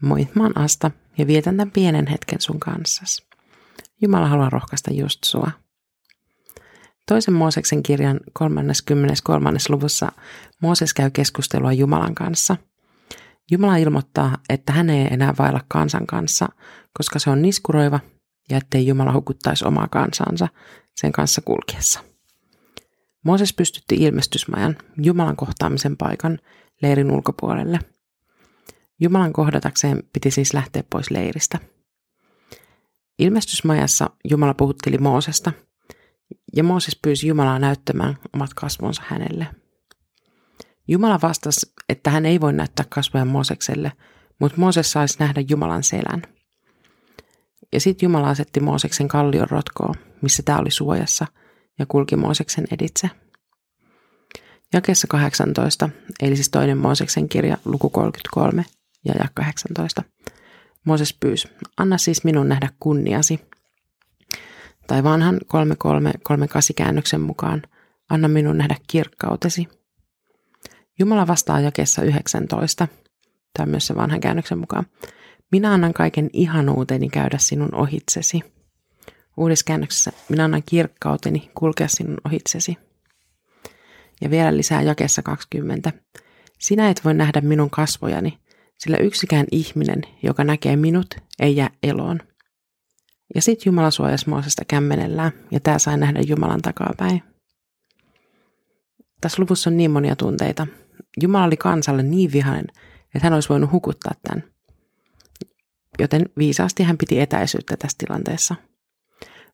Moi, mä oon Asta ja vietän tämän pienen hetken sun kanssas. Jumala haluaa rohkaista just sua. Toisen Mooseksen kirjan 33. luvussa Mooses käy keskustelua Jumalan kanssa. Jumala ilmoittaa, että hän ei enää vailla kansan kanssa, koska se on niskuroiva ja ettei Jumala hukuttaisi omaa kansansa sen kanssa kulkiessa. Mooses pystytti ilmestysmajan, Jumalan kohtaamisen paikan, leirin ulkopuolelle – Jumalan kohdatakseen piti siis lähteä pois leiristä. Ilmestysmajassa Jumala puhutteli Moosesta, ja Mooses pyysi Jumalaa näyttämään omat kasvonsa hänelle. Jumala vastasi, että hän ei voi näyttää kasvoja Moosekselle, mutta Mooses saisi nähdä Jumalan selän. Ja sitten Jumala asetti Mooseksen kallion rotkoon, missä tämä oli suojassa, ja kulki Mooseksen editse. Jakessa 18, eli siis toinen Mooseksen kirja, luku 33, ja ja 18. Mooses pyysi, anna siis minun nähdä kunniasi. Tai vanhan 3338 käännöksen mukaan, anna minun nähdä kirkkautesi. Jumala vastaa jakeessa 19, tai myös se vanhan käännöksen mukaan, minä annan kaiken ihanuuteni käydä sinun ohitsesi. Uudessa käännöksessä, minä annan kirkkauteni kulkea sinun ohitsesi. Ja vielä lisää jakeessa 20. Sinä et voi nähdä minun kasvojani, sillä yksikään ihminen, joka näkee minut, ei jää eloon. Ja sitten Jumala suojasi Moosesta kämmenellään, ja tämä sai nähdä Jumalan takapäin. Tässä luvussa on niin monia tunteita. Jumala oli kansalle niin vihainen, että hän olisi voinut hukuttaa tämän. Joten viisaasti hän piti etäisyyttä tässä tilanteessa.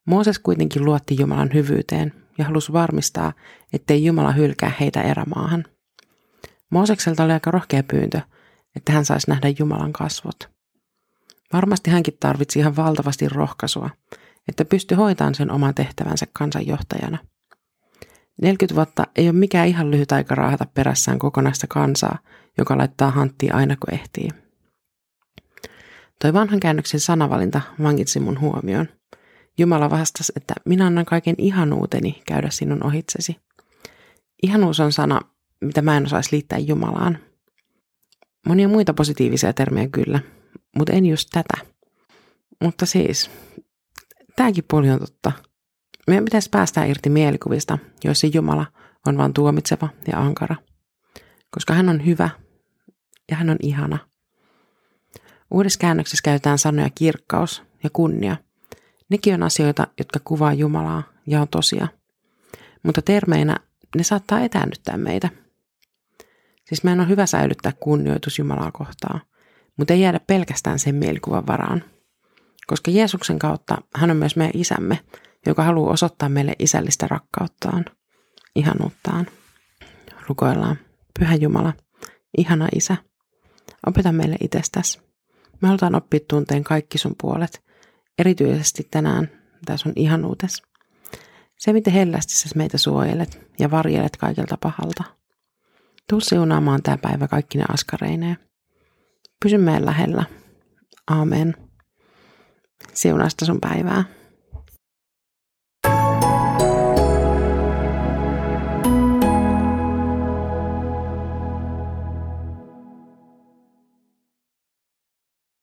Mooses kuitenkin luotti Jumalan hyvyyteen ja halusi varmistaa, ettei Jumala hylkää heitä erämaahan. Moosekselta oli aika rohkea pyyntö – että hän saisi nähdä Jumalan kasvot. Varmasti hänkin tarvitsi ihan valtavasti rohkaisua, että pystyi hoitamaan sen oman tehtävänsä kansanjohtajana. 40 vuotta ei ole mikään ihan lyhyt aika raahata perässään kokonaista kansaa, joka laittaa hanttia aina kun ehtii. Toi vanhan käännöksen sanavalinta vankitsi mun huomioon. Jumala vastasi, että minä annan kaiken ihanuuteni käydä sinun ohitsesi. Ihanuus on sana, mitä mä en osaisi liittää Jumalaan – Monia muita positiivisia termejä kyllä, mutta en just tätä. Mutta siis, tämäkin puoli on totta. Meidän pitäisi päästä irti mielikuvista, joissa Jumala on vain tuomitseva ja ankara. Koska hän on hyvä ja hän on ihana. Uudessa käännöksessä käytetään sanoja kirkkaus ja kunnia. Nekin on asioita, jotka kuvaa Jumalaa ja on tosia. Mutta termeinä ne saattaa etäännyttää meitä – Siis meidän on hyvä säilyttää kunnioitus Jumalaa kohtaan, mutta ei jäädä pelkästään sen mielikuvan varaan. Koska Jeesuksen kautta hän on myös meidän isämme, joka haluaa osoittaa meille isällistä rakkauttaan, ihanuuttaan. Rukoillaan. Pyhä Jumala, ihana isä, opeta meille itsestäsi. Me halutaan oppia tunteen kaikki sun puolet, erityisesti tänään tässä on ihanuutes. Se, miten hellästi sä meitä suojelet ja varjelet kaikelta pahalta – Tuu siunaamaan tämä päivä kaikki ne askareineen. Pysy meidän lähellä. Aamen. Siunasta sun päivää.